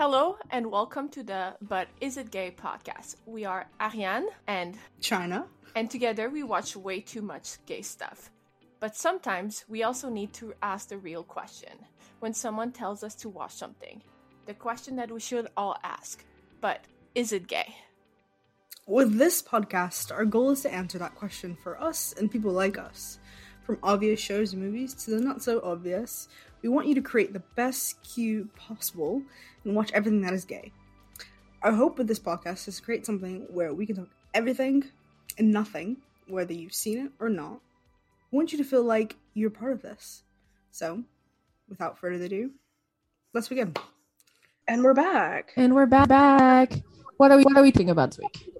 Hello and welcome to the But Is It Gay podcast. We are Arianne and Chyna. and together we watch way too much gay stuff. But sometimes we also need to ask the real question when someone tells us to watch something. The question that we should all ask. But is it gay? With this podcast, our goal is to answer that question for us and people like us. From obvious shows and movies to the not so obvious, we want you to create the best queue possible and watch everything that is gay. Our hope with this podcast is to create something where we can talk everything and nothing, whether you've seen it or not. We want you to feel like you're part of this. So, without further ado, let's begin. And we're back. And we're back. back. What are we? What are we thinking about this week?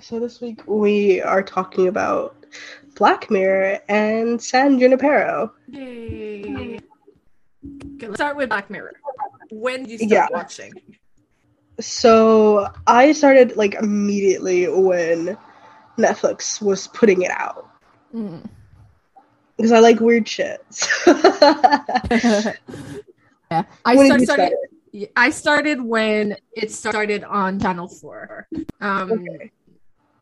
So this week we are talking about Black Mirror and San Junipero. Yay. Okay, let's start with Black Mirror. When did you start Yeah. watching? So I started like immediately when Netflix was putting it out Mm. because I like weird shit. yeah, I when start- started. I started when it started on Channel Four. Um, Okay.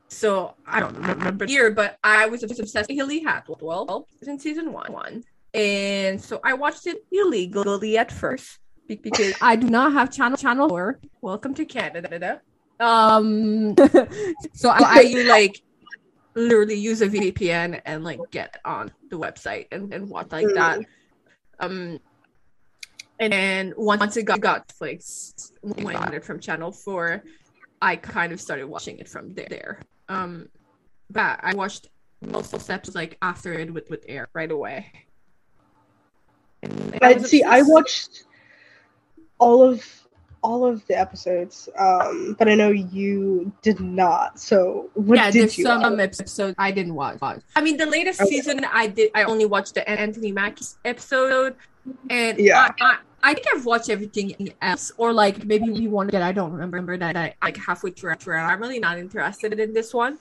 So I don't remember year, but I was obsessed with Hayley Atwell in season one. one. And so I watched it illegally at first because I do not have Channel Channel Four. welcome to Canada. Um, so I, I like literally use a VPN and like get on the website and, and watch like that. Um and then once it got, got like when I got it from Channel 4, I kind of started watching it from there. there. Um but I watched most of the episodes like after it would, would air right away. And I was see. I watched all of all of the episodes, um, but I know you did not. So what yeah, did there's you? some watch? episodes I didn't watch. I mean, the latest Okay. season I did. I only watched the Anthony Mackie episode, and Yeah. I, I, I think I've watched everything else. Or like maybe we wanted that I don't remember that I Like halfway through, through, and I'm really not interested in this one.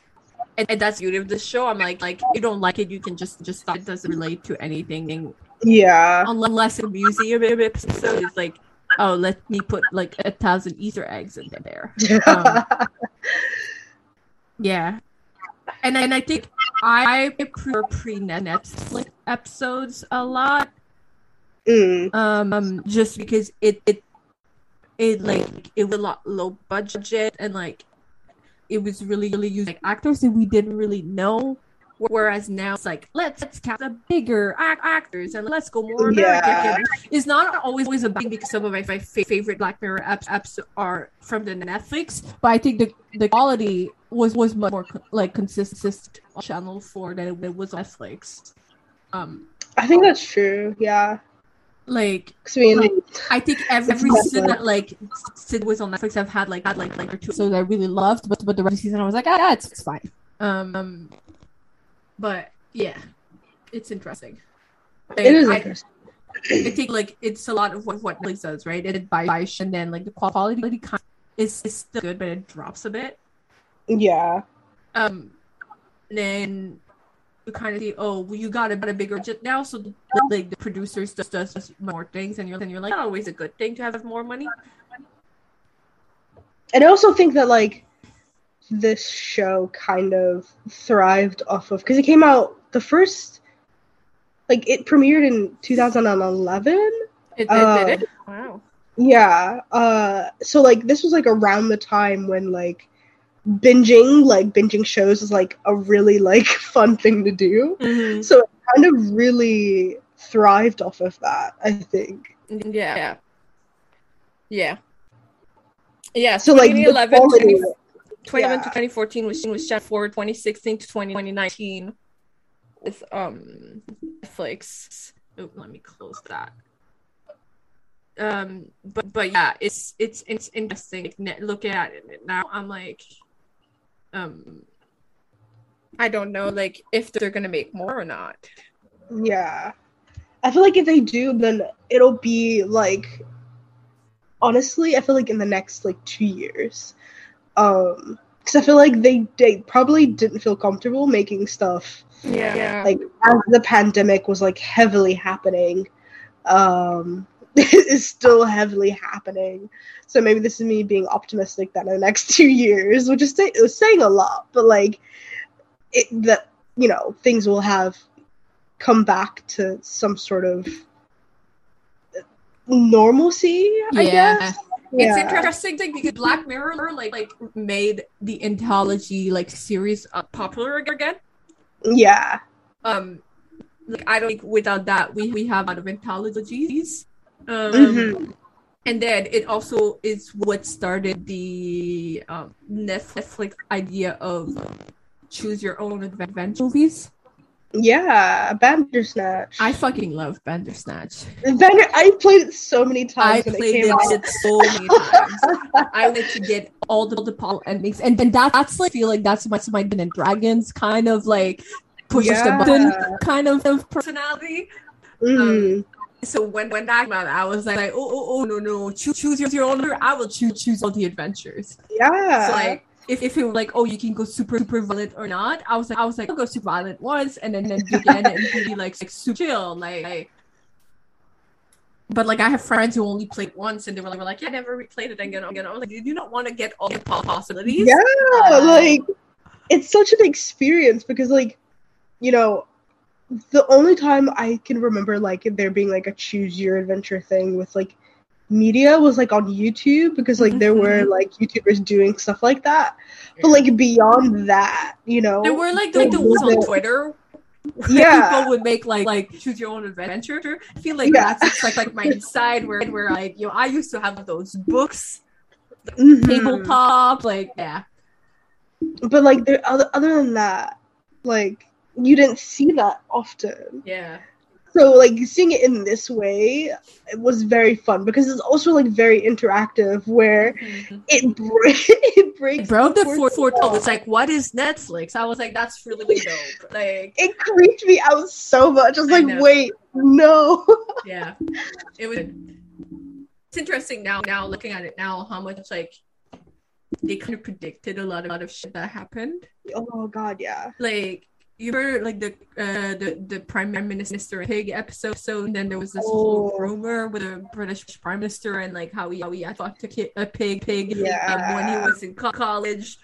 And, and that's the beauty of the show. I'm like, like you don't like it, you can just just stop. It doesn't relate to anything Yeah. unless a museum episode is like, oh, let me put like a thousand Easter eggs in there. Um, Yeah, and and I think I prefer pre Netflix episodes a lot. Mm, um just because it it it like it was a lot low budget and like it was really really using like, actors that we didn't really know whereas now it's like let's let's cast a bigger ac- actors and let's go more American Yeah. it's not always always a big because some of my, my fa- favorite Black Mirror apps, apps are from the Netflix but I think the the quality was was much more like consistent on Channel Four than it was on Netflix. Um, I think that's true. Yeah. Like, I mean, I think every, every season that like Sid was on Netflix, I've had like had like like or two so I really loved, but but the rest of the season I was like, ah, yeah, it's, it's fine. um, um but yeah it's interesting it is I- interesting. I think like it's a lot of what what Netflix does, right? It by and then like the quality kind is is still good, but it drops a bit. Yeah. Um, then you kind of see, oh, well, you got a, got a bigger budget now, so the, like the producers just does more things, and you're then you're like, not always a good thing to have more money. And I also think that like this show kind of thrived off of because it came out the first like it premiered in 2011 It, it Uh, did it. Wow. yeah uh so like this was like around the time when like binging like binging shows is like a really like fun thing to do Mm-hmm. so it kind of really thrived off of that i think Yeah. Yeah. Yeah. Yeah. so like the 2011, quality 20 2011 to Yeah. 2014 was was shot for 2016 to 2019 with um Netflix. Oh, let me close that. Um, but but yeah, it's it's it's interesting. Looking at it now, I'm like, um, I don't know, like if they're gonna make more or not. Yeah. I feel like if they do, then it'll be like honestly, I feel like in the next like two years. Um because I feel like they they probably didn't feel comfortable making stuff Yeah, like as the pandemic was like heavily happening. Um is still heavily happening. So maybe this is me being optimistic that in the next two years, which is say, it was saying a lot, but like it that you know things will have come back to some sort of normalcy. I Yeah. guess. It's interesting thing because Black Mirror like like made the anthology like series uh, popular again. Yeah. Um, like I don't think without that we we have a lot of anthologies. Um, Mhm. and then it also is what started the um, Netflix idea of choose your own adventure movies. Yeah. Bandersnatch. I fucking love Bandersnatch. Bander, I played it so many times it played it, it so many times. I wanted to get all the the Paul endings, and then that, that's like I feel like that's my my and Dragons kind of like pushes Yeah. the button kind of of per- personality. Mhm. So when when that came out, I was like, oh oh oh no no, choose choose your own. I will choose choose all the adventures. yeah. So like if, if it were like oh you can go super super violent or not, I was like I was like I'll go super violent once and then then again and be like, like super chill like. like but like I have friends who only played once and they were like, were like yeah, I never replayed it again. Again, I was like, you do not want to get all the possibilities. yeah, Uh, like it's such an experience because like you know the only time I can remember like there being like a choose your adventure thing with like media was like on YouTube because like there were Mhm. like YouTubers doing stuff like that. But like beyond that, you know, There were like like the ones on Twitter. where Yeah. people would make like like choose your own adventure. I feel like Yeah. that's like like my inside where where like you know I used to have those books, Mhm. tabletop, like yeah. But like there other other than that, like you didn't see that often. Yeah. So like seeing it in this way it was very fun because it's also like very interactive where mm-hmm. it breaks it breaks Bro, the fourth fourth fourth wall. it's like what is Netflix? I was like, that's really, really dope. Like It creeped me out so much. I was like, know. wait, no. yeah. It was it's interesting now now looking at it now how much like they kind of predicted a lot, a lot of shit that happened. oh god, yeah. like you heard like the uh the the prime minister pig episode so and then there was this Oh. whole rumor with the british prime minister and like how he how he had fucked a, kid, a pig pig um, when he was in co- college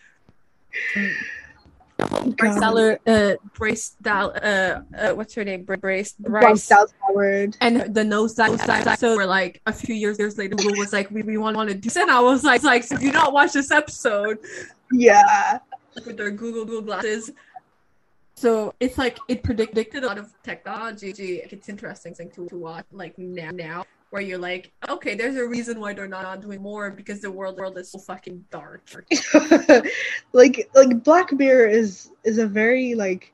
God. Marcella uh Brace Dal uh, uh what's her name Bra- Brace Bryce Bryce Dallas Howard. and the nose dive episode where like a few years years later Google was like we, we want, want to do this and I was like like so do not watch this episode Yeah. with their Google Google glasses. So it's like it predicted a lot of technology. It's interesting thing to, to watch like now now where you're like, okay, there's a reason why they're not doing more because the world world is so fucking dark. like like Black Mirror is is a very like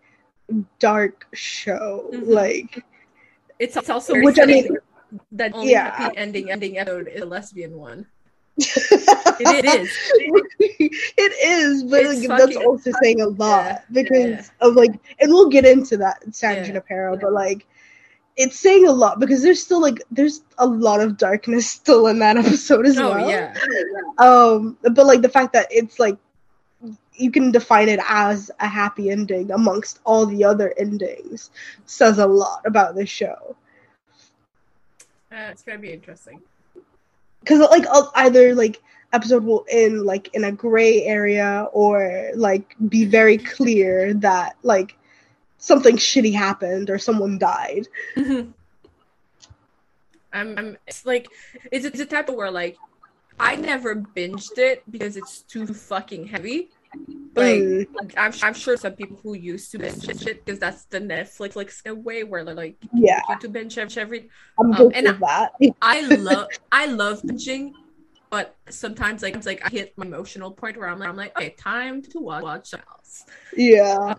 dark show. Mhm. Like It's, it's also Which I mean- that only yeah. happy ending ending episode is a lesbian one. It, is. it is, but like, that's also saying a lot Yeah, because yeah. of like, and we'll get into that San Yeah. But like, it's saying a lot because there's still like there's a lot of darkness still in that episode as Oh well. yeah. Um, but like the fact that it's like you can define it as a happy ending amongst all the other endings says a lot about this show. Uh, it's gonna be interesting. because like uh, either like episode will end like in a gray area or like be very clear that like something shitty happened or someone died I'm, I'm it's like it's, it's a type of where like I never binged it because it's too fucking heavy. But like, Mm, I'm, I'm sure some people who used to binge shit because that's the Netflix like like a way where they're like yeah you to binge every. i'm Um, and of that I love I love binging, but sometimes like it's like I hit my emotional point where I'm like I'm like okay time to watch, watch something else. yeah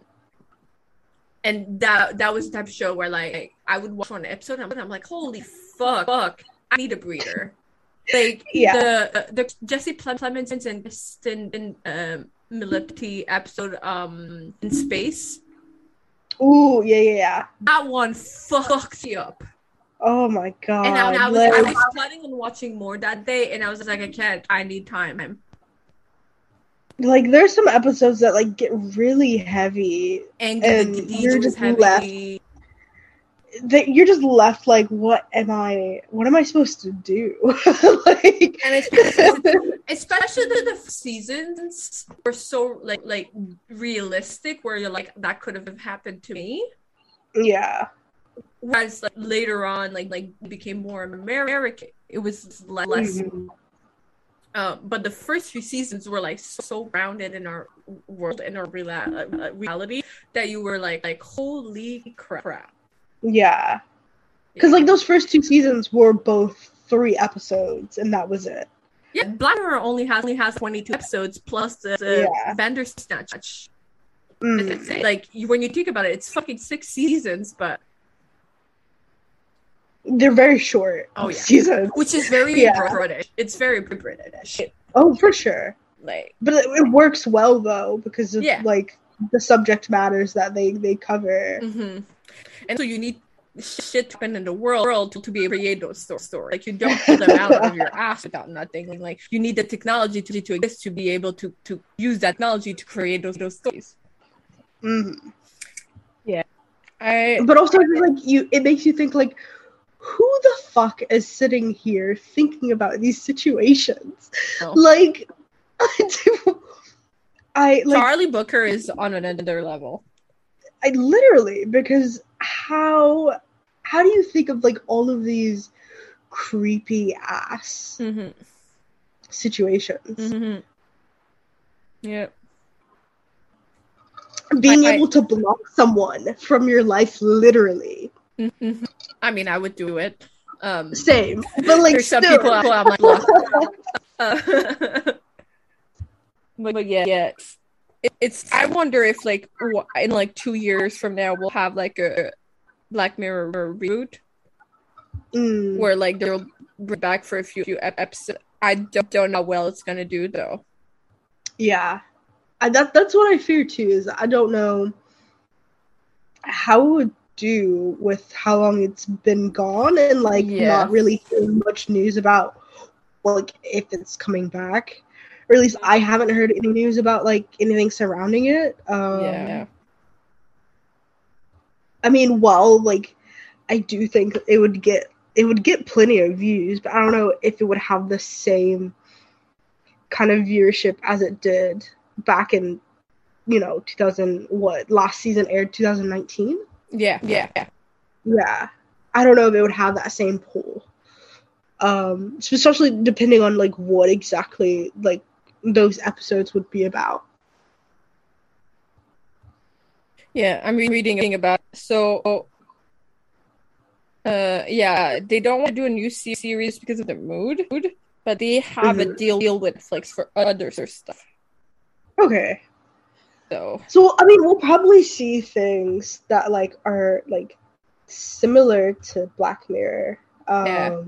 And that that was the type of show where like I would watch one episode and I'm like holy fuck fuck I need a breather. Like Yeah. the the Jesse Ple- Plemons and Cristin in um Milioti episode um in space Ooh, yeah yeah yeah that one fucked me up. Oh my god And I, I was I was planning on watching more that day, and I was like, I can't. I need time. like there's some episodes that like get really heavy And, And the, the you're just heavy. left- that you're just left like, what am I? What am I supposed to do? like, and especially, especially the, the seasons were so like like realistic, where you're like that could have happened to me. yeah, Whereas like, later on, like like became more American, it was less. less Mhm. Uh, but the first few seasons were like so grounded in our world and our rela- uh, reality that you were like like holy crap. yeah. Because like those first two seasons were both three episodes, and that was it. Yeah, Black Mirror only has only has twenty two episodes plus the, the Yeah. Bandersnatch. Mm. Like you, when you think about it, it's fucking six seasons, but They're very short. Oh, yeah. seasons. which is very Yeah. British. It's very British. Oh, for sure. Like But it, it works well though because of Yeah. like the subject matters that they they cover. hmm And so you need shit to happen in the world to, to be able to create those sto- stories. Like you don't pull them out of your ass without nothing. Like you need the technology to, to exist to be able to to use that technology to create those those stories. Mhm. Yeah. I But also it's like you, it makes you think like, who the fuck is sitting here thinking about these situations? know. Like, I like Charlie Brooker is on another level. I literally because how how do you think of like all of these creepy ass hmm situations? hmm Yeah. Being I- I- able to block someone from your life, literally. I mean, I would do it. Um, Same, but like there's some people who I'm like, Uh, but, but yeah, yeah. It, it's. I wonder if like in like two years from now we'll have like a Black Mirror reboot Mm, where like they'll bring back for a few, few ep- episodes. I don't, don't know how well it's gonna do though. yeah, I, that that's what I fear too. Is I don't know how it would do with how long it's been gone and like Yeah. not really hearing much news about like if it's coming back. Or at least I haven't heard any news about like anything surrounding it. Um, yeah. I mean, well, like I do think it would get it would get plenty of views, but I don't know if it would have the same kind of viewership as it did back in you know 2000 what last season aired 2019 Yeah, yeah, yeah. yeah i don't know if it would have that same pull um especially depending on like what exactly like those episodes would be about Yeah, I'm reading about so. Uh, yeah, they don't want to do a new series because of the mood, but they have a Mhm. deal deal with Netflix for other stuff. okay So So I mean, we'll probably see things that like are like similar to Black Mirror. Um Yeah.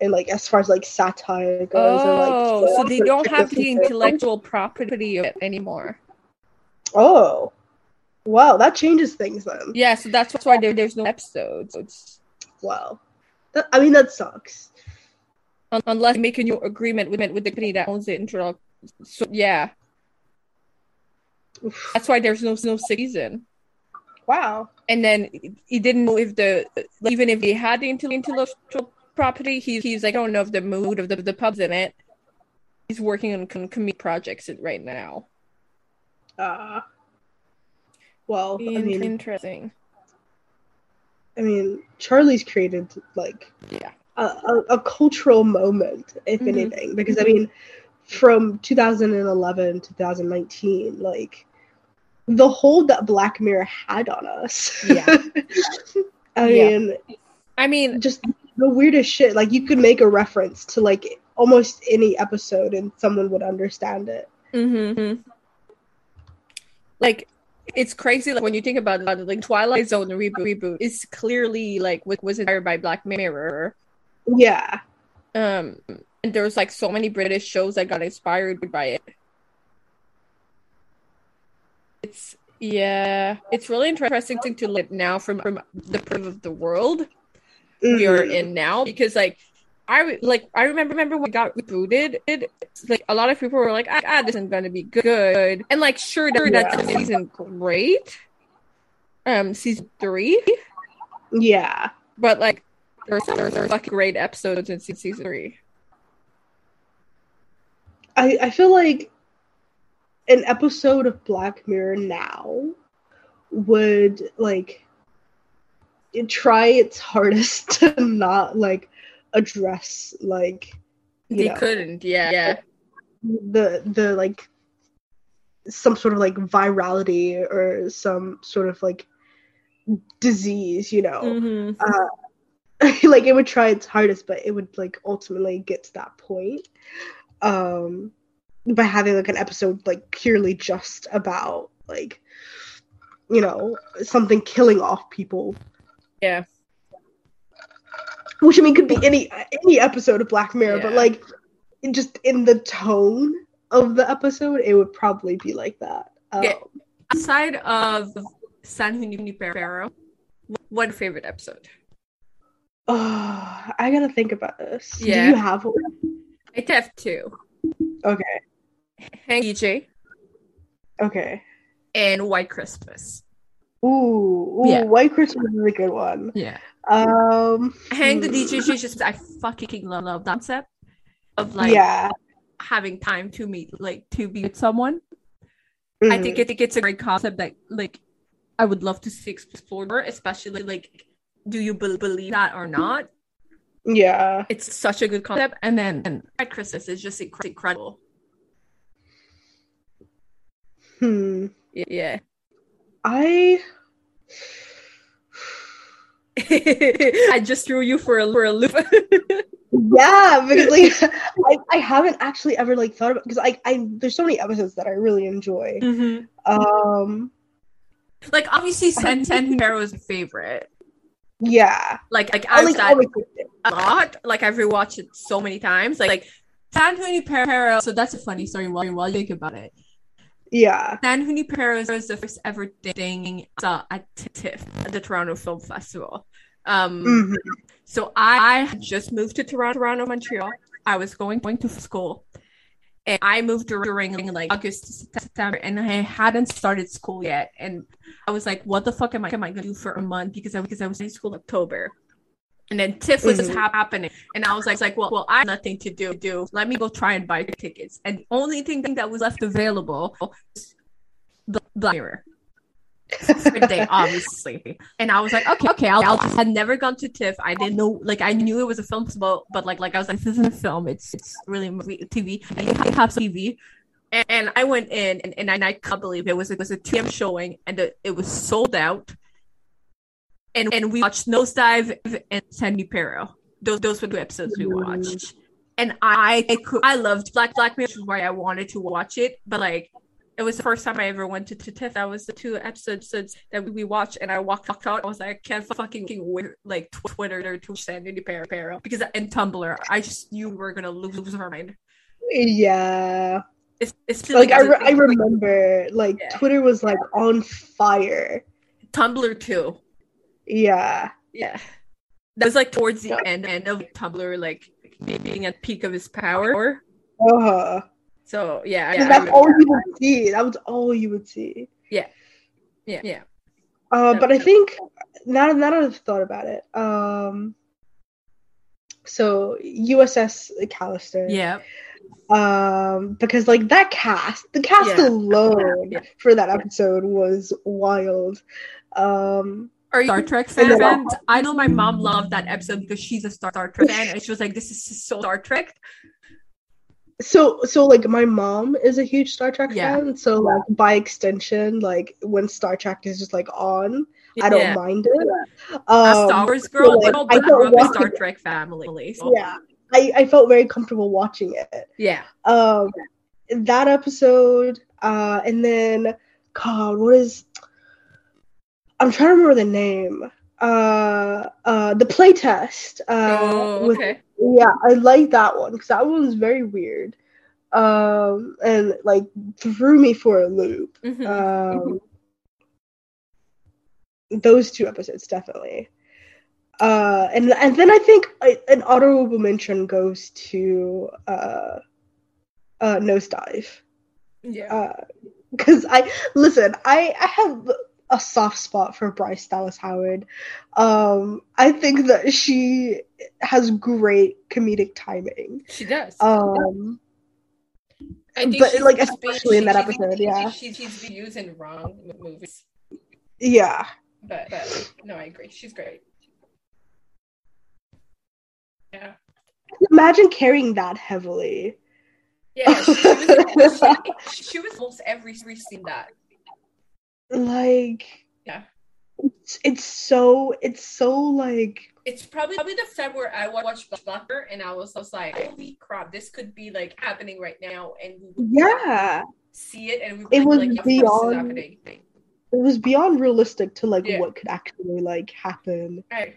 and like as far as like satire goes oh, or like so they don't have the intellectual property of it anymore. Oh. Wow, that changes things then. Yeah, so that's why there, there's no episodes. Wow. That, I mean that sucks. Unless they make a new agreement with with the company that owns it. Intro- So yeah, Oof. that's why there's no no season. Wow. and then he didn't know if the even if he had the intellectual property, he, he's like, I don't know if the mood of the the pubs in it. He's working on com- comedic projects right now. Uh well, I mean interesting. I mean Charlie's created like Yeah. a, a, a cultural moment, if Mhm. anything, because I mean, from 2011 to 2019, like the hold that Black Mirror had on us. Yeah. I Yeah. mean, I mean, just the weirdest shit. Like you could make a reference to like almost any episode and someone would understand it. mhm. like it's crazy. Like when you think about it, like Twilight Zone the reboot, reboot is clearly like was was inspired by Black Mirror. Yeah. Um, and there was like so many British shows that got inspired by it. It's yeah, it's really interesting thing to look at now from from the perspective of the world we are Mhm. in now because like I like I remember remember when it got rebooted. It like a lot of people were like, ah, ah, this isn't gonna be good, and like sure, sure Yeah. that's season great. Um, season three, Yeah. But like, there's there's, there's fucking great episodes in season three. I I feel like an episode of Black Mirror now would like try its hardest to not like address like you They know, couldn't, yeah, yeah. the the like some sort of like virality or some sort of like disease, you know. Mm-hmm. like it would try its hardest, but it would like ultimately get to that point. Um by having like an episode like purely just about like you know something killing off people Yeah. which i mean could be any any episode of black mirror but like just in the tone of the episode it would probably be like that um, Yeah. Aside of San Junipero, what favorite episode? oh, i gotta think about this Yeah. do you have one I have two. okay Hang DJ okay and White Christmas. ooh, ooh Yeah. white christmas is a good one Yeah. um Hang the DJ just I fucking love love that concept of like yeah having time to meet like to be With someone, I mhm. think I think it's a great concept that like I would love to see explored more, especially like do you be- believe that or not? yeah It's such a good concept. and then and White Christmas is just inc- incredible. Hmm Yeah. i I just threw you for a, for a loop. Yeah, because like I, I haven't actually ever like thought about because I I there's so many episodes that I really enjoy. Mhm. Um Like obviously San San Junipero is a favorite. yeah. Like like I've like a lot. Like I've rewatched it so many times. Like like San Junipero so that's a funny story. While while you think about it, yeah. San Junipero was the first ever thing at TIFF, at the Toronto Film Festival. Um, Mhm. So I, I just moved to Toronto, Toronto, Montreal. I was going going to school, and I moved during like August, September, and I hadn't started school yet. And I was like, "What the fuck am I am I gonna do for a month?" Because I because I was in school in October, and then TIFF was just Mhm. hap- happening, and I was like, like, well, well, I have nothing to do. Do let me go try and buy tickets. And the only thing that was left available was the Black Mirror day, obviously. And I was like, okay, okay, I'll, I'll just had never gone to TIFF. I didn't know, like, I knew it was a film festival, but like, like I was like, this isn't a film. It's it's really movie, TV. I have TV. And, and I went in, and, and I can't believe it was it was a TM showing, and the, it was sold out. And and we watched Nosedive and San Junipero. Those those were the episodes we mm-hmm. watched. And I I, could, I loved Black Black Mirror, which is why I wanted to watch it. But like it was the first time I ever went to, to TIFF. That was the two episodes that we watched, and I walked, walked out. I was like, I can't fucking wait, like tw- Twitter or to San Junipero because and Tumblr. I just knew we were gonna lose, lose our mind. Yeah. It's, it's Like I, re- I remember like Yeah. Twitter was like on fire. Tumblr too. Yeah. Yeah, that was like towards the end end of Tumblr, like being at peak of his power. Uh-huh. So yeah, yeah, that's all you would see. That was all you would see. yeah, yeah. Yeah. Uh, but I think now, now that I've thought about it, um, so USS Callister, Yeah, um, because like that cast, the cast Yeah. alone Yeah. for that episode was wild. Um, Are you Star Trek And fan? then- I know my mom loved that episode because she's a Star Trek fan, and she was like, "This is so Star Trek." so so like my mom is a huge Star Trek Yeah. fan, so like by extension, like when Star Trek is just like on, I don't Yeah. mind it. a Um, Star Wars girl, like, I I grew up want Star it. Trek family. so- yeah, I, I felt very comfortable watching it. yeah. um that episode uh and then god what is i'm trying to remember the name uh uh the playtest uh Oh, with- okay. yeah i like that one because that one was very weird um and like threw me for a loop Mhm. um those two episodes definitely uh and and then i think I, an honorable mention goes to uh uh nosedive yeah. uh because i listen i i have a soft spot for Bryce Dallas Howard. Um, I think that she has great comedic timing. She does. Um, I think but, like, she's especially in that she's- episode, yeah. She, she's been used in wrong movies, yeah, but, but no, I agree. She's great. Yeah, imagine carrying that heavily. yeah. She, she was, she, she was almost every every scene that. Like, Yeah. it's, it's so it's so like It's probably probably the time where I watched Black Mirror and I was, I was like, "Holy crap! This could be like happening right now," and yeah, see it, and It was like, "Yeah, of course beyond- it was beyond realistic to like Yeah. what could actually like happen. Right.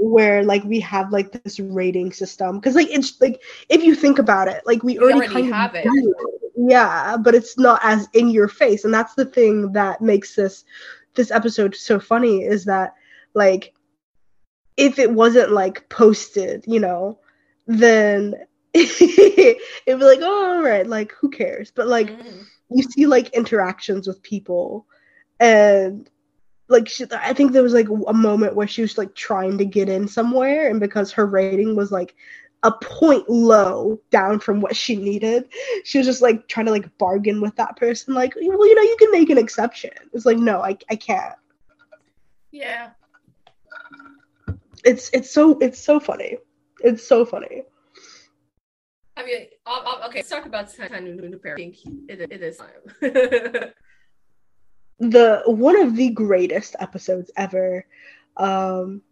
Where like we have like this rating system because like it's like if you think about it like we We already, already kind have of it. it. yeah but it's not as in your face and that's the thing that makes this this episode so funny is that like if it wasn't like posted you know then it'd be like oh all right like who cares but like Mhm. you see like interactions with people and like she, i think there was like a moment where she was like trying to get in somewhere and because her rating was like a point low down from what she needed she was just like trying to like bargain with that person like well you know you can make an exception it's like no i, I can't Yeah. it's it's so it's so funny it's so funny I mean, I'll, I'll, okay. Let's talk about New Pair. I think it, it is time. the one of the greatest episodes ever. Um,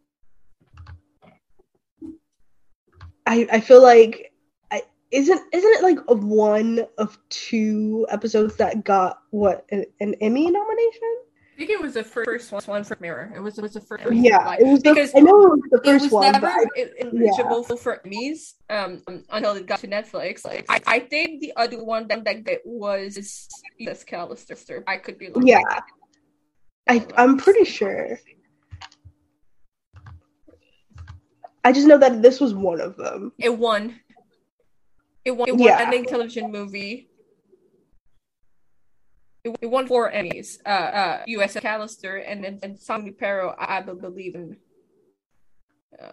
I I feel like I isn't isn't it like one of two episodes that got what an, an Emmy nomination? I think it was the first one for Mirror. It was it was the first. Yeah, like, it was the, because I know it was the it first was one, never I, eligible for Emmys um, until it got to Netflix. Like I, I think the other one that that got was USS Callister. I could be wrong. yeah, I I'm pretty sure. I just know that this was one of them. It won. It won. It won Yeah. ending television movie. It, won four Emmys. Uh, uh, USS Callister and then and San Pero, I believe in. Um,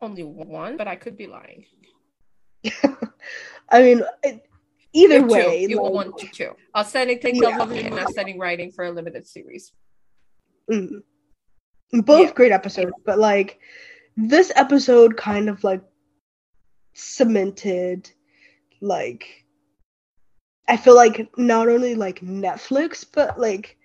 only one, but I could be lying. I mean, it, either It two. way, like, won two. Outstanding Yeah. television and outstanding writing for a limited series. mm. both Yeah. great episodes, but like this episode kind of like cemented, like I feel like not only like Netflix, but like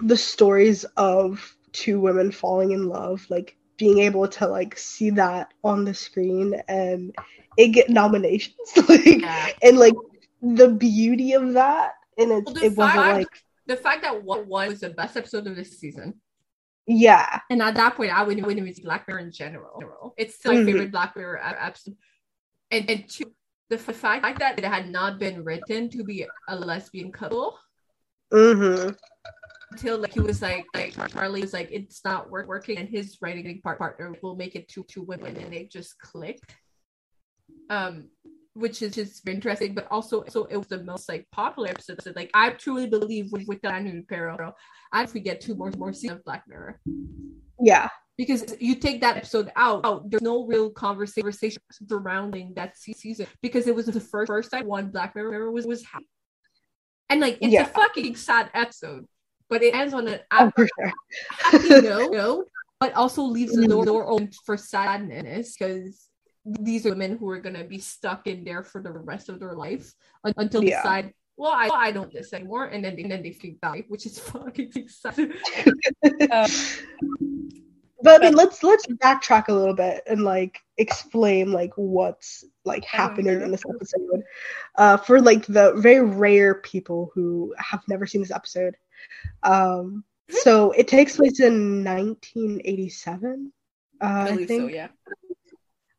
the stories of two women falling in love, like being able to like see that on the screen and it get nominations, like Yeah. and like the beauty of that, and it Well, it wasn't fact- like The fact that one was the best episode of this season, yeah, and at that point, I wouldn't even see Black Mirror in general. It's still my Mhm. favorite Black Mirror episode. And and two, the fact that it had not been written to be a lesbian couple mm-hmm. until like he was like like Charlie was like it's not work- working, and his writing part- partner will make it two two women, and they just clicked. Um, which is just interesting, but also so it was the most like popular episode. So, like I truly believe with with Daniel Pero, I if we get two more more seasons of Black Mirror yeah. Because you take that episode out, out there's no real conversation surrounding that season because it was the first first time one Black Mirror was was happy. and like it's Yeah. a fucking sad episode, but it ends on an Oh, for sure. happy note, but also leaves the door, door open for sadness because these are women who are gonna be stuck in there for the rest of their life un- until they Yeah. decide. Well, I, I don't do this anymore, and then they, and then they freak die, which is fucking sad. Um, But I mean, let's let's backtrack a little bit and like explain like what's like happening in this episode. Uh, for like the very rare people who have never seen this episode. Um, so it takes place in 1987. Uh, I I think. so, yeah.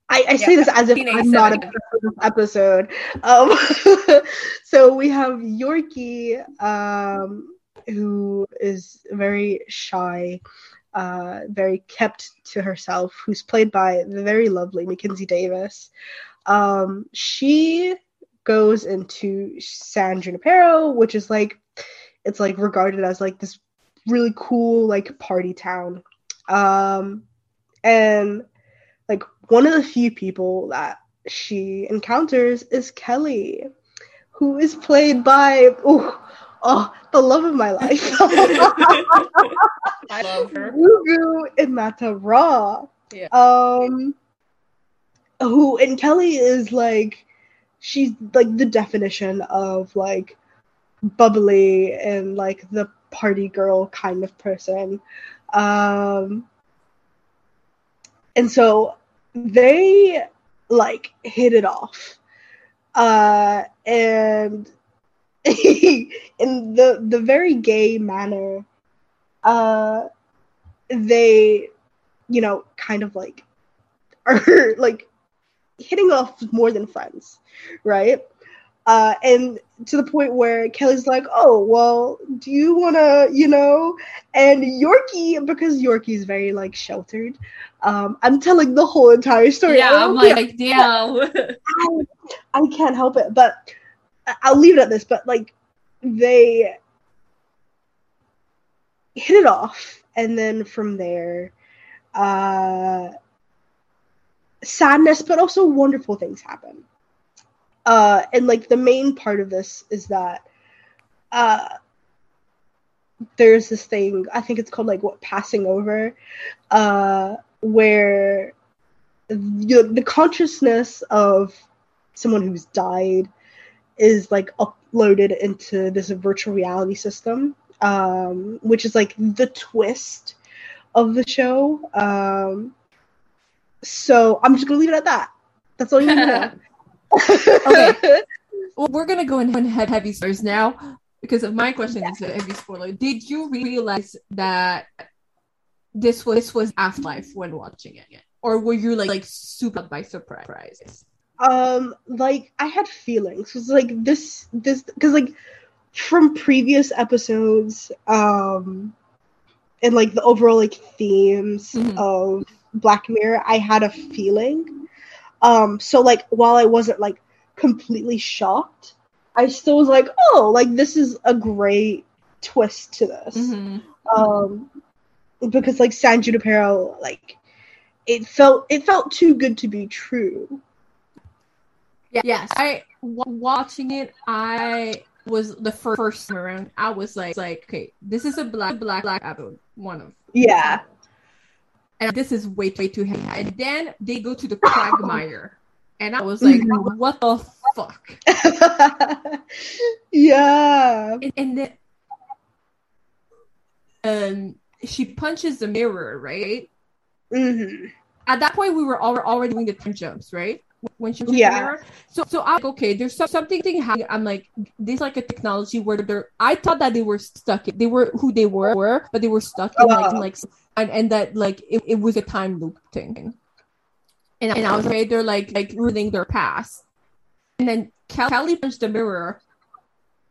I, I say this as if I'm not a 1987. part of this episode. Um, so we have Yorkie, um, who is very shy, uh, very kept to herself, who's played by the very lovely Mackenzie Davis. Um, she goes into San Junipero, which is like it's like regarded as like this really cool like party town. Um, and like one of the few people that she encounters is Kelly, who is played by oh the love of my life, I love her. Gugu Mbatha-Raw. Yeah. Um, who and Kelly is like, she's like the definition of like bubbly and like the party girl kind of person. Um, and so they like hit it off. Uh, and in the the very gay manner, uh, they, you know, kind of like are like hitting off more than friends, right? Uh, and to the point where Kelly's like, "Oh, well, do you want to, you know?" And Yorkie, because Yorkie's very like sheltered, um, I'm telling the whole entire story. Yeah, I'm like, damn. I, I can't help it, but I'll leave it at this. But like, they hit it off, and then from there, uh, sadness, but also wonderful things happen. Uh, and like the main part of this is that uh, there's this thing I think it's called like what passing over, uh, where the, the consciousness of someone who's died is like uploaded into this virtual reality system, um, which is like the twist of the show. Um, so I'm just gonna leave it at that. That's all you need to know. Okay. Well, we're gonna go in and head heavy spoilers now because of my question is a heavy spoiler. Did you realize that this was this was afterlife when watching it, or were you like like super by surprise? Um like i had feelings it was like this this because like from previous episodes um and like the overall like themes Mhm. of black mirror i had a feeling um so like while i wasn't like completely shocked i still was like oh like this is a great twist to this Mhm. um because like san junipero like it felt it felt too good to be true Yeah. Yes. I w- watching it. I was the first, first time around. I was like, like, okay, this is a black, black, black episode. One of, yeah and this is way, way too heavy. And then they go to the quagmire, and I was like, Mhm. what the fuck? yeah. And, and then, um, she punches the mirror, right? hmm At that point, we were al- already doing the time jumps, right? When she punches Yeah. So, so I'm like, okay. There's some, something happening. I'm like, this is like a technology where they're. I thought that they were stuck. They were who they were, were but they were stuck in like, Oh. like, and, and that like it, it was a time loop thing. And, and I was afraid they're like like ruining their past. And then Kel- Kelly punched the mirror,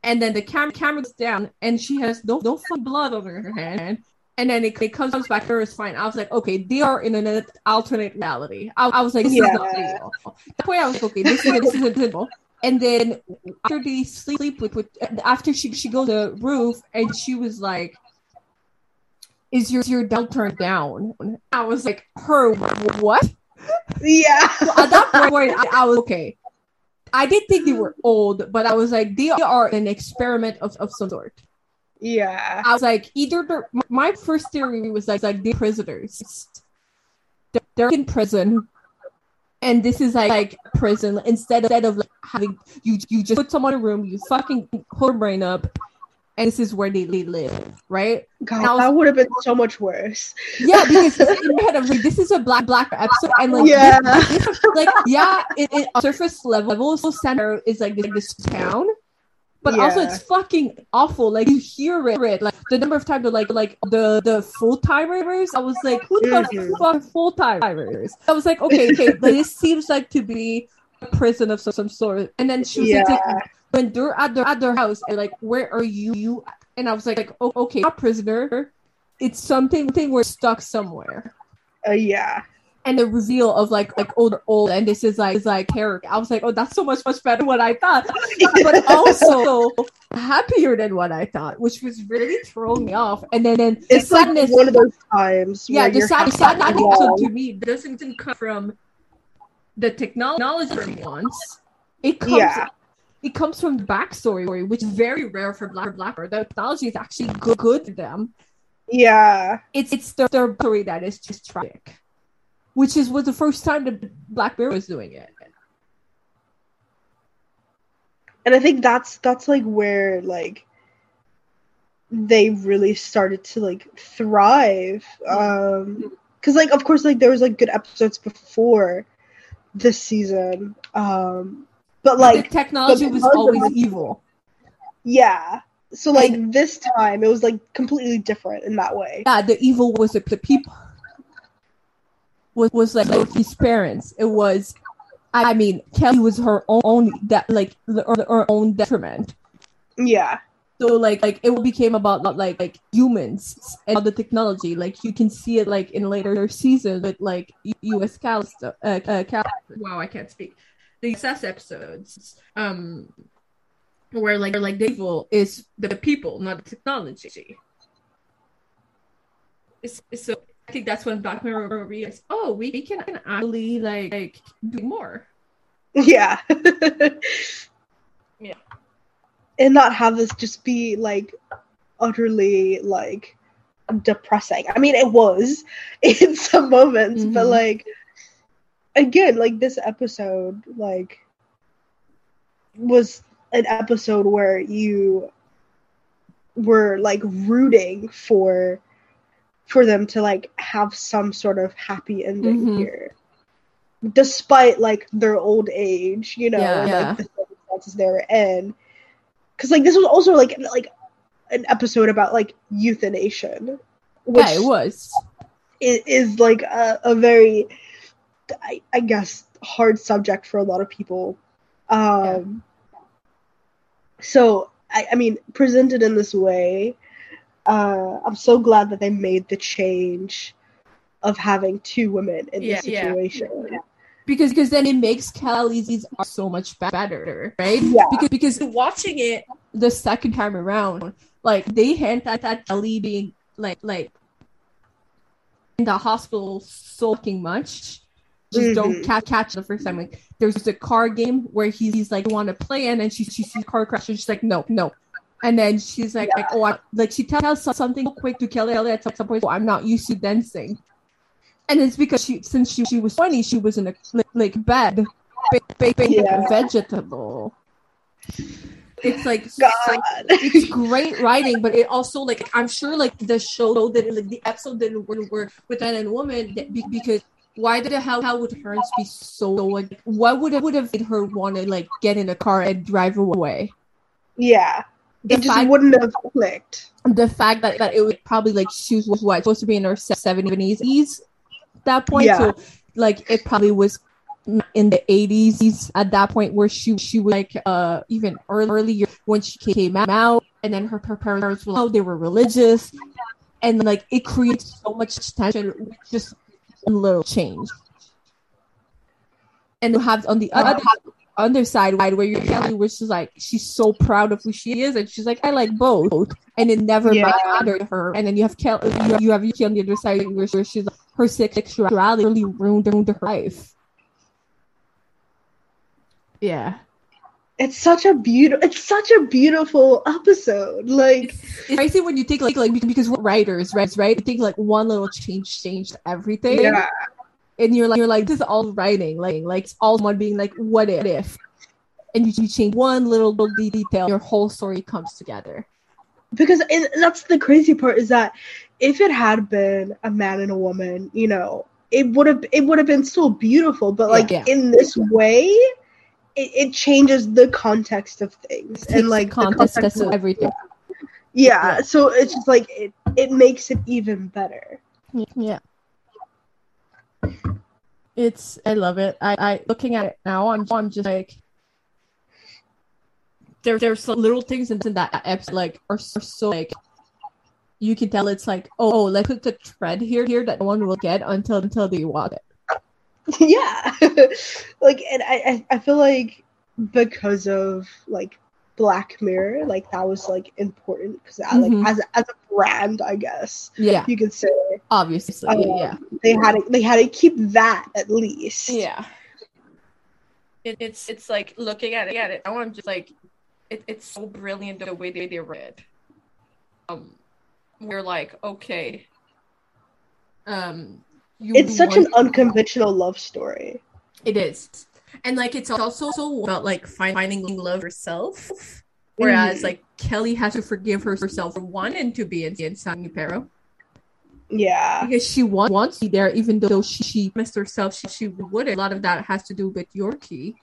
and then the cam- camera goes down, and she has no no blood on her hand. And then it, it comes back, her is fine. I was like, okay, they are in an alternate reality. I, I was like, this is not Yeah. real. That point, I was like, okay, this is this is real. And then after they sleep with, with after she she goes to the roof, and she was like, "Is your your down turned down?" I was like, "Her what?" Yeah. at that point, I, I was okay. I did think they were old, but I was like, they are an experiment of, of some sort. Yeah. I was like, either they're, my first theory was like, like they're prisoners. They're, in prison, and this is like, like prison instead instead of like having you you just put someone in a room, you fucking hold their brain up, and this is where they, they live, right? God, Now- that would have been so much worse. Yeah, because in my head, I was like, this is a black black episode, and like, Yeah. this- like yeah, it, it surface level, so center is like this, this town, but also it's fucking awful. Like you hear it, like the number of times, like like the the full timers. I was like, who the fuck full timers? I was like, okay, okay, but this seems like to be a prison of some, some sort. And then she was Yeah. like, when they're at their at their house, and like, where are you? You and I was like, like oh, okay, not prisoner. It's something thing we're stuck somewhere. Uh, yeah. And the reveal of like like old old and this is like is like character. I was like, oh, that's so much much better than what I thought, but also happier than what I thought, which was really throwing me off. And then then It's the like sadness, one of those times. yeah, the you're sad, sadness and also to me doesn't come from the technology for once. It comes Yeah. it comes from the backstory, which is very rare for Black Blackbird. The technology is actually good, good to them. Yeah. It's it's their, their story that is just tragic, which is was the first time that Blackbeard was doing it. and i think that's that's like where like they really started to like thrive um because like of course like there was like good episodes before this season um but like the technology but was of always evil. yeah so like this time it was like completely different in that way Yeah, the evil was the people. Was was like, like his parents. It was, I mean, Kelly was her own, own that like the- her, her own detriment. yeah So like like it became about like like humans and the technology. Like you can see it like in later seasons with like U.S. Cal. Uh, uh, Cal. Wow, I can't speak. The success episodes, um, where like like the evil is the people, not the technology. It's, it's so I think that's when Black Mirror realized, oh, we can actually like like do more. yeah Yeah. and not have this just be like utterly like depressing i mean it was in some moments but Mhm. like again like this episode like was an episode where you were like rooting for for them to like have some sort of happy ending Mhm. here despite like their old age you know Yeah, and, yeah. like the circumstances they were in because like this was also like like an episode about like euthanasia which yeah, it was. is, is like a, a very I, I guess hard subject for a lot of people um so I, I mean presented in this way uh i'm so glad that they made the change of having two women in this Yeah, yeah. situation because because then it makes Kelly's art so much better, right? Yeah. Because because Watching it, the second time around, like they hint at that Kelly being like like in the hospital so fucking much. Just don't Mhm. catch catch the first time. Like there's a car game where he's, he's like want to play, and then she she sees car crash, and she's like no no, and then she's like like oh I, like she tells something quick to Kelly Kelly at some point. Oh, I'm not used to dancing, and it's because she since she, she was twenty, she was in a like, like bed, ba- ba- ba- Yeah. vegetable. It's like god it's great writing, but it also like I'm sure like the show that like the episode didn't work work with that and woman that be- because why the hell how would her be so like what would it would have made her want to like get in a car and drive away? yeah The it just fact, wouldn't have clicked. The fact that, that it was probably like she was what supposed to be in her seventies that point, Yeah. so like it probably was in the 80s at that point where she she was like uh even earlier when she came out and then her, her parents were oh they were religious and like it creates so much tension with just a little change. And you have on the other other side where your Kelly was just like she's so proud of who she is and she's like I like both. And it never Yeah. mattered her. And then you have Kelly you, you have Yorkie on the other side where where she's like her sexuality really ruined her life. Yeah. It's such a beautiful it's such a beautiful episode like it's crazy when you think like like because we're writers right right? You think like one little change changed everything. Yeah and you're like you're like this is all writing like like it's all one being like what if? And you, you change one little, little detail your whole story comes together. Because and that's the crazy part is that if it had been a man and a woman you know it would have it would have been still beautiful but like Yeah. in this way it, it changes the context of things and like the context context of of- everything. Yeah, Yeah. so it's just like it it makes it even better. Yeah it's i love it. I i looking at it now i'm i'm just like there there's some little things in that episode like are so, so like you can tell it's like oh, oh let's put the thread here here that no one will get until until they watch it. Yeah. Like and I i feel like because of like black mirror like that was like important because Mhm. like as, as a brand i guess Yeah, you could say obviously. um, yeah. they had to they had to keep that at least Yeah. It, it's it's like looking at it, at it. Now I'm just like, it, it's so brilliant the way they they read. Um, we're like, okay. Um, you it's such an unconventional love story It is, and like it's also so about like finding love herself. Whereas Mhm. like Kelly has to forgive herself for wanting to be in, in San Junipero yeah Because she wa- wants to be there, even though she, she promised herself she, she wouldn't. A lot of that has to do with Yorkie.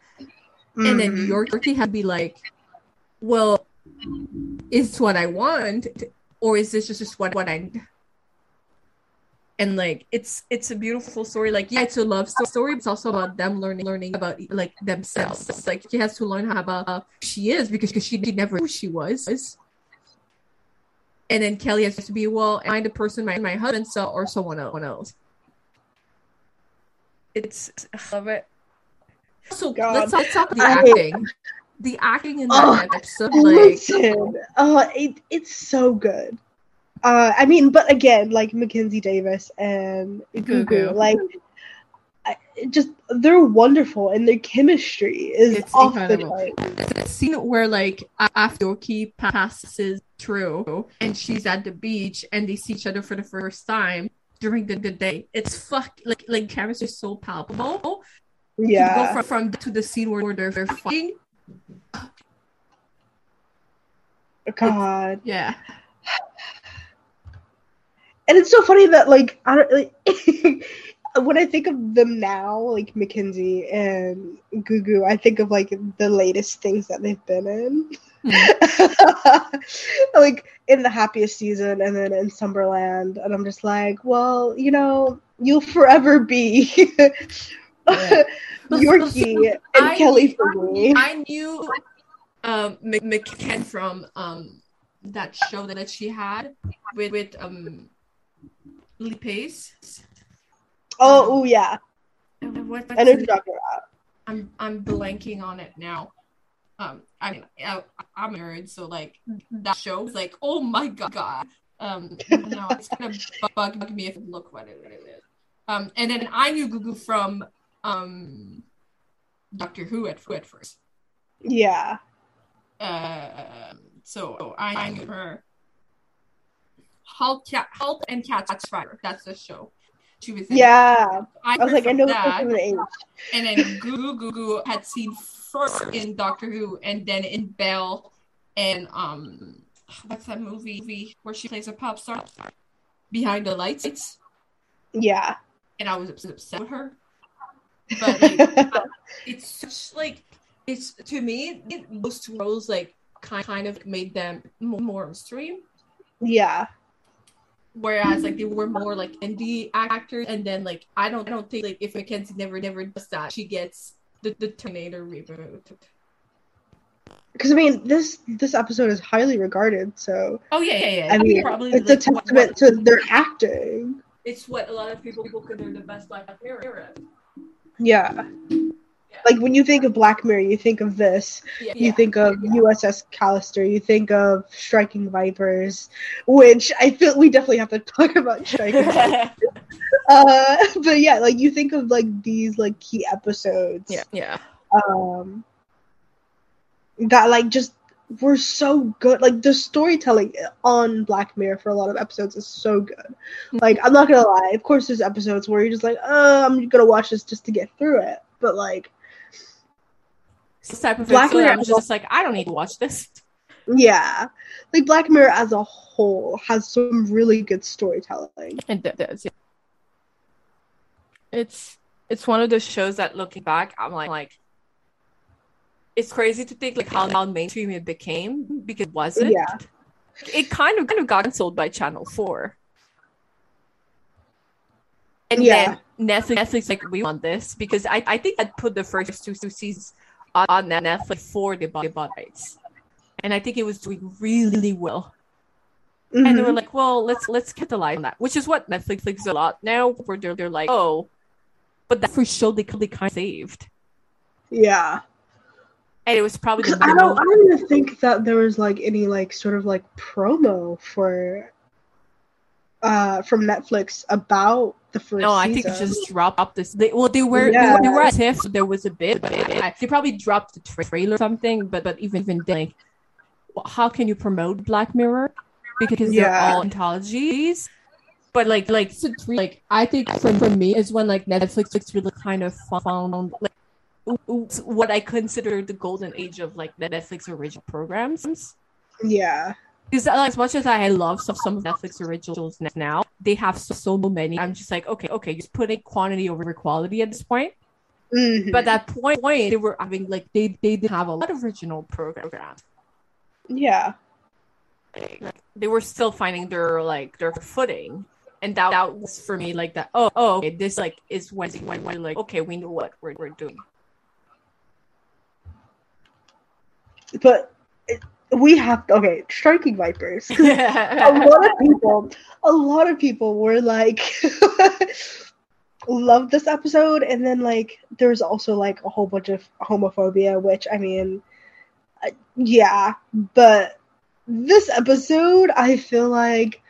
and then Mhm. Yorkie had to be like, "Well, is what I want, or is this just, just what what I?" And like, it's it's a beautiful story. Like, yeah, it's a love story. But it's also about them learning learning about like themselves. Like she has to learn how about uh, she is because because she never knew who she was. And then Kelly has to be, well, am I the person my, my husband saw or someone else? It's I love it. So God. let's talk, let's talk the I- acting. The acting in that Oh, episode, like uh, it, it's so good. Uh, I mean, but again, like Mackenzie Davis and Gugu, like, I, just they're wonderful, and their chemistry is It's off the incredible. chart. the scene where like a- after Yorkie passes through and she's at the beach and they see each other for the first time during the, the day. It's fuck like like chemistry is so palpable. To go from, from to the scene where they're, they're fighting. God, Yeah. And it's so funny that like I don't like. When I think of them now, like Mackenzie and Gugu, I think of like the latest things that they've been in. like in the happiest season and then in Summerland, and I'm just like, well, you know, you'll forever be Yeah. Yorkie and I- Kelly for me. I knew um McKen from um that show that she had with with um Lee Pace. Oh, oh yeah, What, I know who you're talking about. I'm I'm blanking on it now. Um, I mean, I, I'm a nerd, so like that show was like, oh my god, god. Um, no, it's gonna bug, bug me if I look what it, what it is. Um, and then I knew Gugu from um Doctor Who at, at first. Yeah, Uh, so I, I knew her. Halt, Cat, Halt and Catch Fire. That's the show. She was in. yeah. I, I was like, I know that. from the age. And then Gugu Gugu had seen first in Doctor Who and then in Belle and um what's that movie where she plays a pop star? Beyond the Lights. Yeah, And I was upset with her. But like it's such like it's to me it, those two roles like kind kind of made them more, more mainstream. yeah. Whereas like they were more like indie actors, and then like I don't I don't think like if Mackenzie never never does that, she gets the, the Terminator reboot. Because I mean, this this episode is highly regarded, so Oh yeah, yeah, yeah. I mean, probably it's a like, what- testament what- to their acting. it's what a lot of people people consider the best Black Mirror era. Yeah. Like when you think of Black Mirror, you think of this. Yeah, You think of USS Callister. You think of Striking Vipers, which I feel we definitely have to talk about Striking. Vipers. Uh, but yeah, like you think of like these like key episodes. yeah, yeah. Um, that like just were so good. Like the storytelling on Black Mirror for a lot of episodes is so good. Like I'm not gonna lie. Of course, there's episodes where you're just like, oh, I'm gonna watch this just to get through it. But like, This type of Black Mirror I'm just like I don't need to watch this. yeah, like Black Mirror as a whole has some really good storytelling. It does. Yeah. It's it's one of those shows that looking back, I'm like like it's crazy to think like how, how mainstream it became because it wasn't. Yeah. It kind of kind of got canceled by Channel Four. And Yeah. then Netflix, Netflix like we want this because I, I think I put the first two, two seasons on, Netflix for the body rights, and I think it was doing really well and they were mm-hmm. like, "Well, let's let's get the capitalize on that," which is what Netflix thinks a lot now, where they're, they're like, "Oh, but that first show they they kind of saved, Yeah. and it was probably I don't. I don't even think that there was like any like sort of like promo for uh from Netflix about the first. No, I think it season. just dropped this. They, well, they were Yeah. they, were, they were at TIFF. There was a bit, but it, I, they probably dropped the tra- trailer or something. But but even even then, like, how can you promote Black Mirror? Because they're Yeah. all anthologies. But like like so three, like I think for for me is when like Netflix looks really kind of found like what I consider the golden age of like Netflix original programs. Yeah. Because like, as much as I love some, some of Netflix originals now, they have so, so many. I'm just like, okay, okay, just putting quantity over quality at this point. Mhm. But at that point, point, they were having like they they did have a lot of original programs. yeah. Like, they were still finding their like their footing, and that, that was for me like that. Oh, oh, okay, this like is when when we're like, okay, we know what we're, we're doing. But it, we have okay. Striking Vipers. a lot of people a lot of people were like love this episode and then like there's also like a whole bunch of homophobia which i mean uh, yeah but this episode i feel like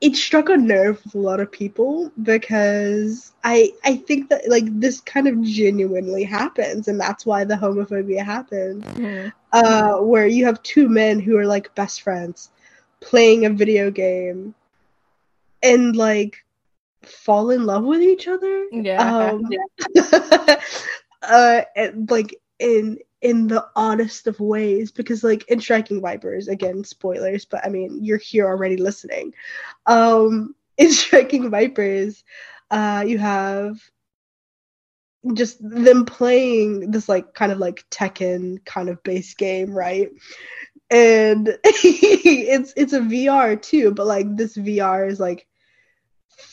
it struck a nerve with a lot of people because i i think that like this kind of genuinely happens and that's why the homophobia happens uh, where you have two men who are like best friends playing a video game and like fall in love with each other. yeah. Um, uh, and, like in in the oddest of ways, because like in Striking Vipers, again spoilers, but I mean you're here already listening. Um, in Striking Vipers, uh, you have just them playing this like kind of like Tekken kind of base game, right? And it's it's a VR too, but like this VR is like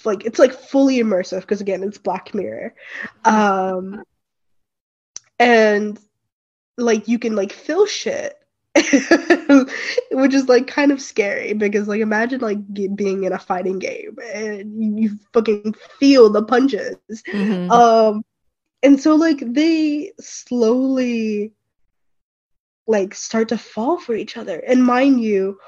like it's like fully immersive because again it's Black Mirror. Um and like you can like feel shit which is like kind of scary because like imagine like being in a fighting game and you, fucking feel the punches Mhm. um and so like they slowly like start to fall for each other and mind you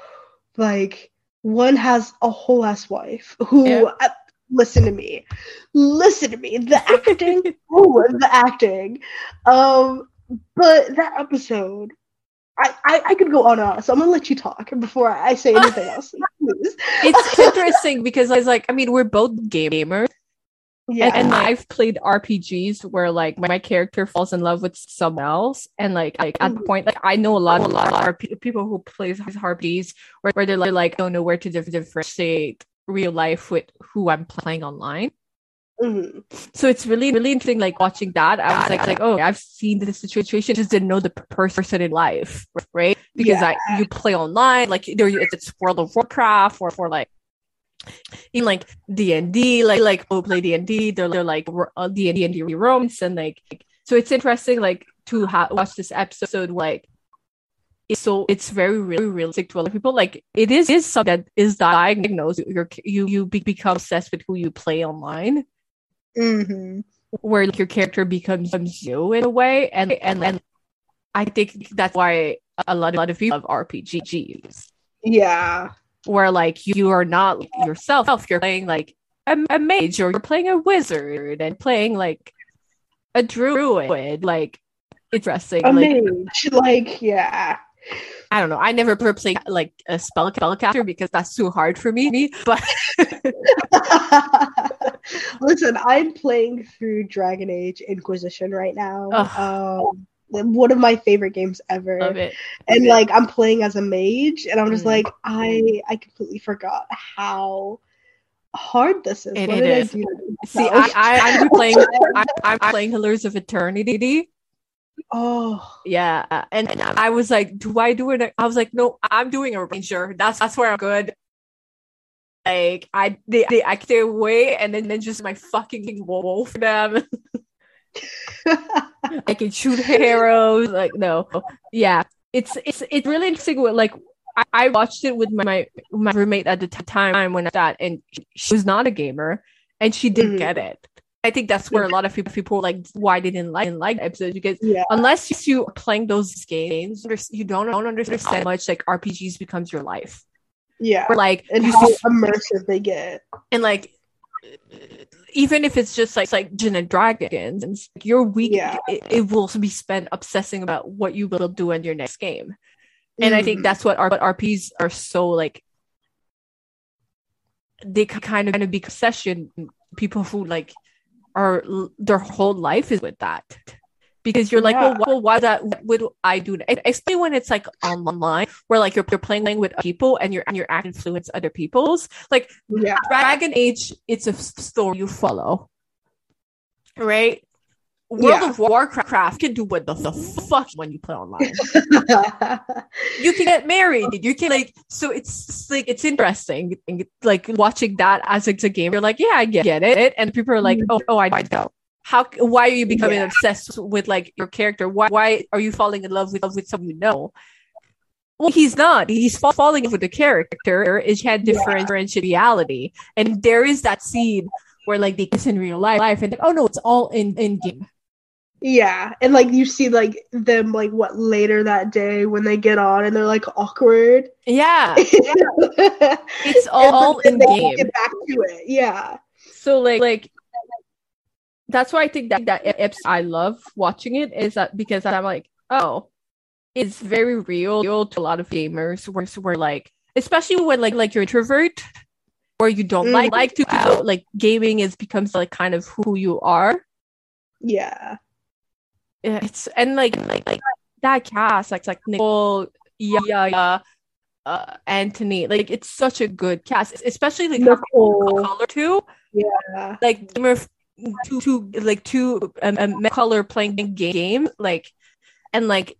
like one has a whole ass wife who Yeah. uh, listen to me listen to me the acting oh the acting um but that episode I, I, I could go on and on, so I'm gonna let you talk before I say anything else. Please. it's interesting because it's like I mean we're both gamers Yeah. and, and I've played RPGs where like my character falls in love with someone else and like like at the Mhm. point like I know a lot a lot of RP- people who plays RPGs where, where they're like, like don't know where to differentiate real life with who I'm playing online. Mhm. So it's really really interesting like watching that. I was like like oh I've seen this situation just didn't know the person in life right because I you play online like either it's World of Warcraft or for like in like D and D, like like oh play D and D, they're they're like uh, D and D romance and like so it's interesting like to ha- watch this episode like it's so it's very really realistic to a lot of people like it is is something that is diagnosed you're you you be- become obsessed with who you play online Mhm. where like, your character becomes becomes you in a way and and and I think that's why a lot a lot of people love RPGs Yeah. Where like you are not yourself you're playing like a, a mage or you're playing a wizard and playing like a druid like interesting A like mage. Like, yeah. i don't know i never per- played like a spell spellcaster because that's too hard for me but Listen, I'm playing through Dragon Age Inquisition right now. Um, one of my favorite games ever. love it. And like I'm playing as a mage and I'm just Mm. like I I completely forgot how hard this is. It- it is. I See, I, I I'm playing I, i'm playing pillars of eternity. Oh. Yeah and, and i was like do i do it? I was like no i'm doing a ranger. That's that's where i'm good. Like i they, they i stay away and then, then just my fucking wolf them I can shoot arrows. Like no, yeah, it's it's it's really interesting. With, like I, I watched it with my my roommate at the t- time when I that, and she was not a gamer, and she didn't Mhm. get it. I think that's where a lot of people people like why they didn't like didn't like episodes because Yeah. unless you are playing those games, you don't don't understand how much like RPGs becomes your life. Yeah. Or like And how see- immersive they get. and like even if it's just like like Dungeons and Dragons, and your week Yeah. it, it will be spent obsessing about what you will do in your next game. And I think Mhm. that's what our what RPs are so like they kind of kind of be obsession people who like are their whole life is with that because you're like Yeah. well, well why that would I do that especially when it's like online where like you're, you're playing with people and you're and you're influence other people's like yeah. Dragon Age, it's a story you follow, right? World Yeah. of Warcraft can do what the, the fuck when you play online. you can get married. You can like so it's it's like it's interesting. Like watching that as a, a game, you're like, yeah, I get, it, and people are like, mm-hmm. oh, oh, I know. How? Why are you becoming Yeah. obsessed with like your character? Why? Why are you falling in love with with someone you know? Well, he's not. He's fa- falling in love with the character. It had Yeah. different reality, and there is that scene where like they kiss in real life, and like, oh no, it's all in in game. Yeah, and like you see like them like what later that day when they get on and they're like awkward. Yeah, it's it's all in game. Get back to it. Yeah. So like like that's why I think that that episode I love watching it is that because I'm like, oh, it's very real, real to a lot of gamers where where like especially when like like you're introvert or you don't like Mhm. like to out, like gaming is becomes like kind of who you are. Yeah. It's and like like like that cast like like Nicole, yeah, yeah uh, Anthony, like it's such a good cast, especially like Nicole. color too. Yeah. like are two two like two um, um color playing ga- game like and like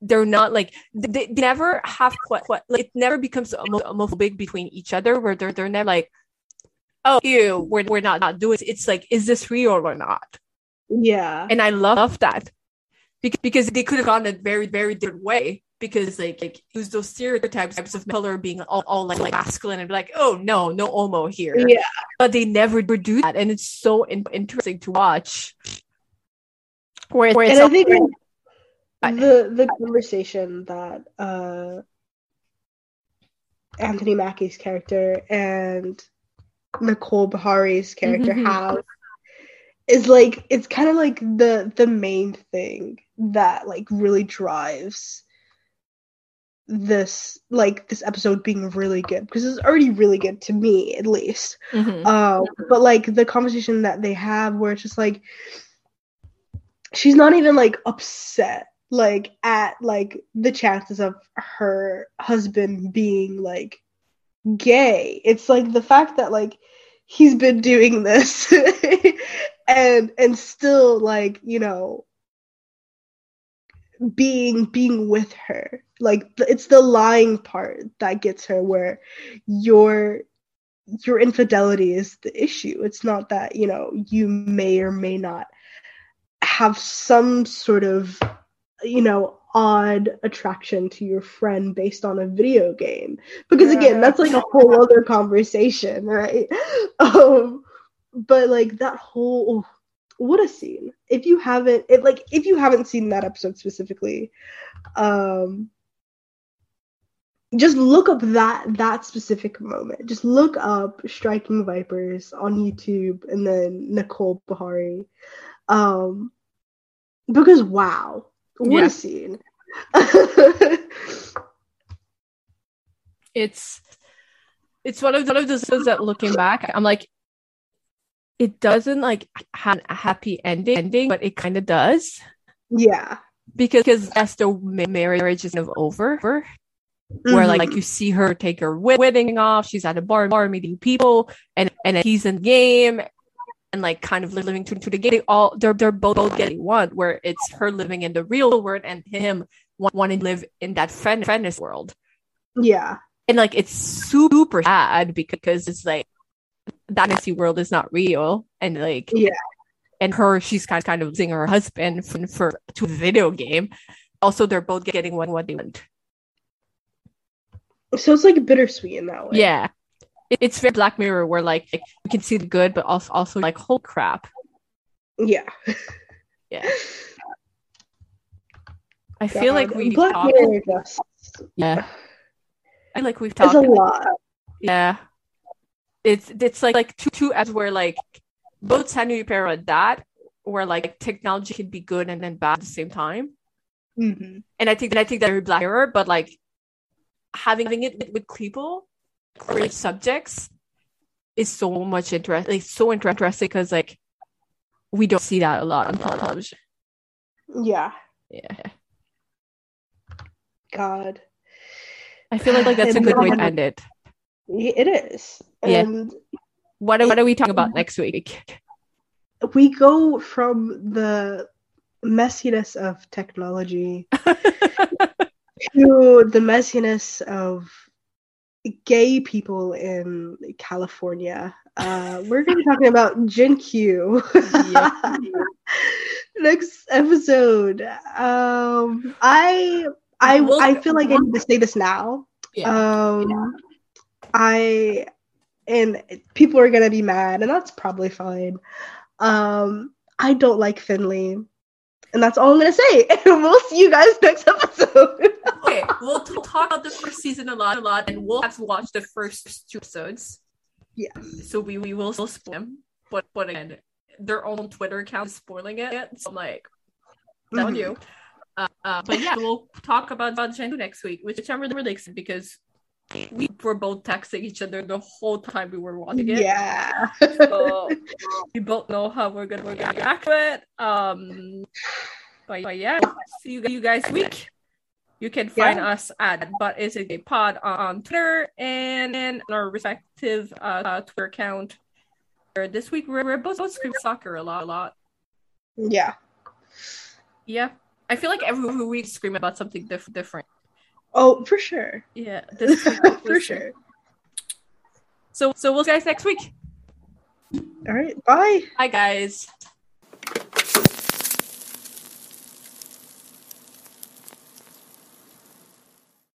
they're not like they, they never have quite, quite like it never becomes homo- homophobic between each other where they're they're never like oh ew we're, we're not not doing it. it's like is this real or not Yeah. and I love that because because they could have gone a very very different way because like like use those stereotypes types of color being all, all like, like masculine and be like oh no no homo here Yeah. but they never do that and it's so in- interesting to watch where, where it's and I think like, the the conversation that uh Anthony Mackie's character and Nicole Beharie's character Mhm. have is like it's kind of like the the main thing that like really drives this like this episode being really good because it's already really good to me at least Mhm. um, but like the conversation that they have where it's just like she's not even like upset like at like the chances of her husband being like gay. It's like the fact that like he's been doing this and and still like, you know, being being with her. Like it's the lying part that gets her where your your infidelity is the issue. It's not that, you know, you may or may not have some sort of, you know, odd attraction to your friend based on a video game. Because again, that's like a whole other conversation, right? Um but like that whole what a scene. If you haven't it like if you haven't seen that episode specifically, um just look up that that specific moment. Just look up Striking Vipers on YouTube and then Nicole Beharie. Um because wow, what Yeah. a scene. it's it's one of, one of those things that looking back i'm like it doesn't like have a happy ending ending but it kind of does. Yeah. because because that's the marriage is kind of over. Where like, like you see her take her wed- wedding off she's at a bar bar meeting people and and he's in the game and like kind of living to, to the game. They all they're they're both, both getting one where it's her living in the real world and him wanting to live in that fan- fantasy world. Yeah. and like it's super sad because it's like fantasy world is not real and like Yeah. and her she's kind of kind of losing her husband for, for to a video game also they're both getting one what they want So it's like bittersweet in that way. yeah it- it's very Black Mirror where like, like we can see the good, but also also like whole crap. Yeah. Yeah, I feel like God. we Black talked. Mirror just Yeah, I like we've talked. a lot. Yeah, it's it's like like two two as where like both San Junipero and that where like technology can be good and then bad at the same time. hmm and I think and I think that very Black Mirror, but like having it with, people or subjects is so much interesting. Like, so interesting because like we don't see that a lot on television. Yeah. Yeah, God. I feel like, like that's a good way to end it. It is. Yeah. And What are, what are we talking about next week? we go from the messiness of technology to the messiness of gay people in California. Uh, we're going to be talking about Gen Q. Yeah. Next episode. Um, I I I feel like I need to say this now. Um, I and people are gonna be mad, and that's probably fine. Um, I don't like Finley, and that's all I'm gonna say. And we'll see you guys next episode. okay, we'll t- talk about the first season a lot, a lot, and we'll have to watch the first two episodes. Yeah. So we, we will still spoil them, but but again, their own Twitter account is spoiling it. So I'm like, Mhm. you. Uh, uh, but yeah, we'll talk about about 2 next week, which I'm really, really excited because we were both texting each other the whole time we were watching it. Yeah. So we both know how we're gonna we're gonna react to it. Um, but, but yeah, see you, you guys week. You can find us at But Is It a Pod on Twitter and, and our respective uh, uh, Twitter account. This week we're, we're both, both scream soccer a lot, a lot. yeah. Yeah, I feel like every week we scream about something diff- different. Oh, for sure. Yeah, for sure. So so we'll see you guys next week. All right. Bye. Bye guys.